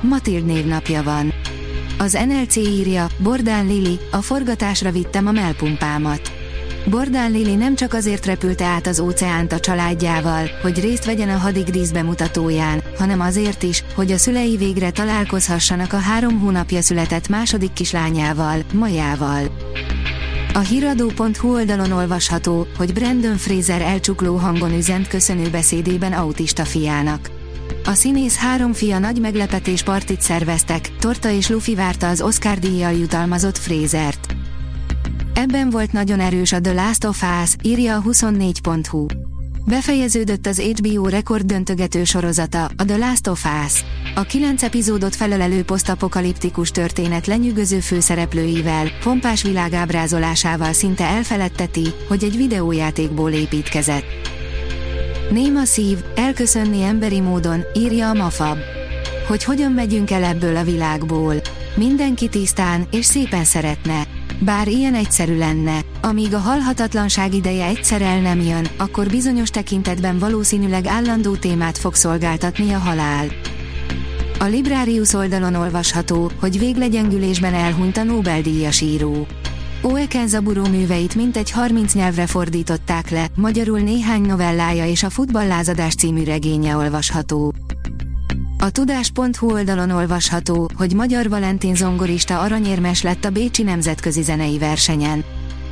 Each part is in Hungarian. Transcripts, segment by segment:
Matild névnapja van. Az NLC írja, Bordán Lili, a forgatásra vittem a melpumpámat. Bordán Lili nem csak azért repülte át az óceánt a családjával, hogy részt vegyen a hadigríz bemutatóján, hanem azért is, hogy a szülei végre találkozhassanak a három hónapja született második kislányával, Majával. A hiradó.hu oldalon olvasható, hogy Brandon Fraser elcsukló hangon üzent köszönő beszédében autista fiának. A színész három fia nagy meglepetés partit szerveztek, Torta és Luffy várta az Oscar díjjal jutalmazott Frasert. Ebben volt nagyon erős a The Last of Us, írja a 24.hu. Befejeződött az HBO rekorddöntögető sorozata, a The Last of Us. A kilenc epizódot felelelő posztapokaliptikus történet lenyűgöző főszereplőivel, pompás világábrázolásával szinte elfeledteti, hogy egy videójátékból építkezett. Néma szív, elköszönni emberi módon, írja a Mafab. Hogy hogyan megyünk el ebből a világból. Mindenki tisztán és szépen szeretne. Bár ilyen egyszerű lenne, amíg a halhatatlanság ideje egyszer el nem jön, akkor bizonyos tekintetben valószínűleg állandó témát fog szolgáltatni a halál. A Librarius oldalon olvasható, hogy véglegyengülésben elhunyt a Nobel-díjas író. Oeken Zaburó műveit mintegy 30 nyelvre fordították le, magyarul néhány novellája és a Futballázadás című regénye olvasható. A tudás.hu oldalon olvasható, hogy Magyar Valentin zongorista aranyérmes lett a Bécsi Nemzetközi Zenei Versenyen.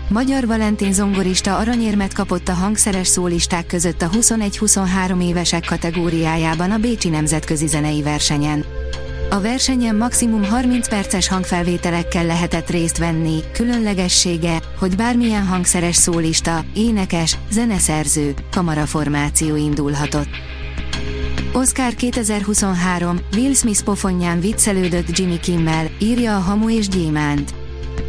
Magyar Valentin zongorista aranyérmet kapott a hangszeres szólisták között a 21-23 évesek kategóriájában a Bécsi Nemzetközi Zenei Versenyen. A versenyen maximum 30 perces hangfelvételekkel lehetett részt venni, különlegessége, hogy bármilyen hangszeres szólista, énekes, zeneszerző, kamaraformáció indulhatott. Oscar 2023, Will Smith pofonján viccelődött Jimmy Kimmel, írja a Hamu és Gyémánt.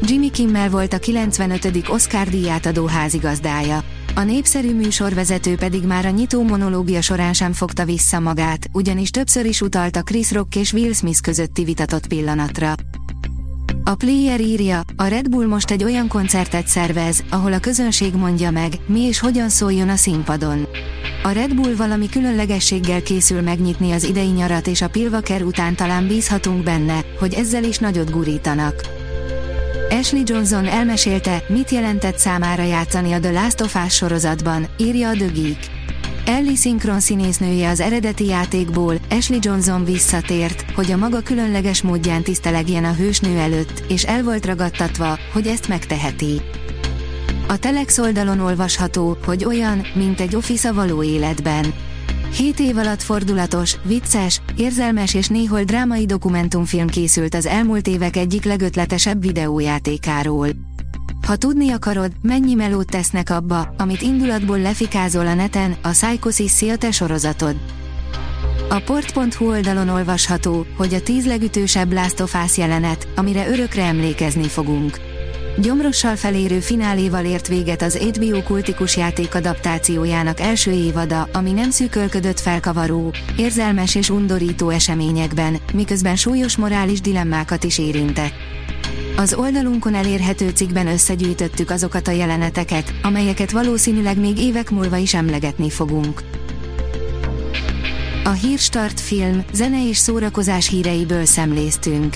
Jimmy Kimmel volt a 95. Oscar díját adó házigazdája. A népszerű műsorvezető pedig már a nyitó monológia során sem fogta vissza magát, ugyanis többször is utalta Chris Rock és Will Smith közötti vitatott pillanatra. A Player írja, a Red Bull most egy olyan koncertet szervez, ahol a közönség mondja meg, mi és hogyan szóljon a színpadon. A Red Bull valami különlegességgel készül megnyitni az idei nyarat és a Pilvaker után talán bízhatunk benne, hogy ezzel is nagyot gurítanak. Ashley Johnson elmesélte, mit jelentett számára játszani a The Last of Us sorozatban, írja a The Geek. Ellie szinkron színésznője az eredeti játékból, Ashley Johnson visszatért, hogy a maga különleges módján tisztelegjen a hősnő előtt, és el volt ragadtatva, hogy ezt megteheti. A Telex oldalon olvasható, hogy olyan, mint egy office a való életben. 7 év alatt fordulatos, vicces, érzelmes és néhol drámai dokumentumfilm készült az elmúlt évek egyik legötletesebb videójátékáról. Ha tudni akarod, mennyi melót tesznek abba, amit indulatból lefikázol a neten, a Psychosis a te sorozatod. A port.hu oldalon olvasható, hogy a tíz legütősebb Last of Us jelenet, amire örökre emlékezni fogunk. Gyomrossal felérő fináléval ért véget az HBO kultikus játék adaptációjának első évada, ami nem szűkölködött felkavaró, érzelmes és undorító eseményekben, miközben súlyos morális dilemmákat is érintett. Az oldalunkon elérhető cikkben összegyűjtöttük azokat a jeleneteket, amelyeket valószínűleg még évek múlva is emlegetni fogunk. A Hírstart film, zene és szórakozás híreiből szemléztünk.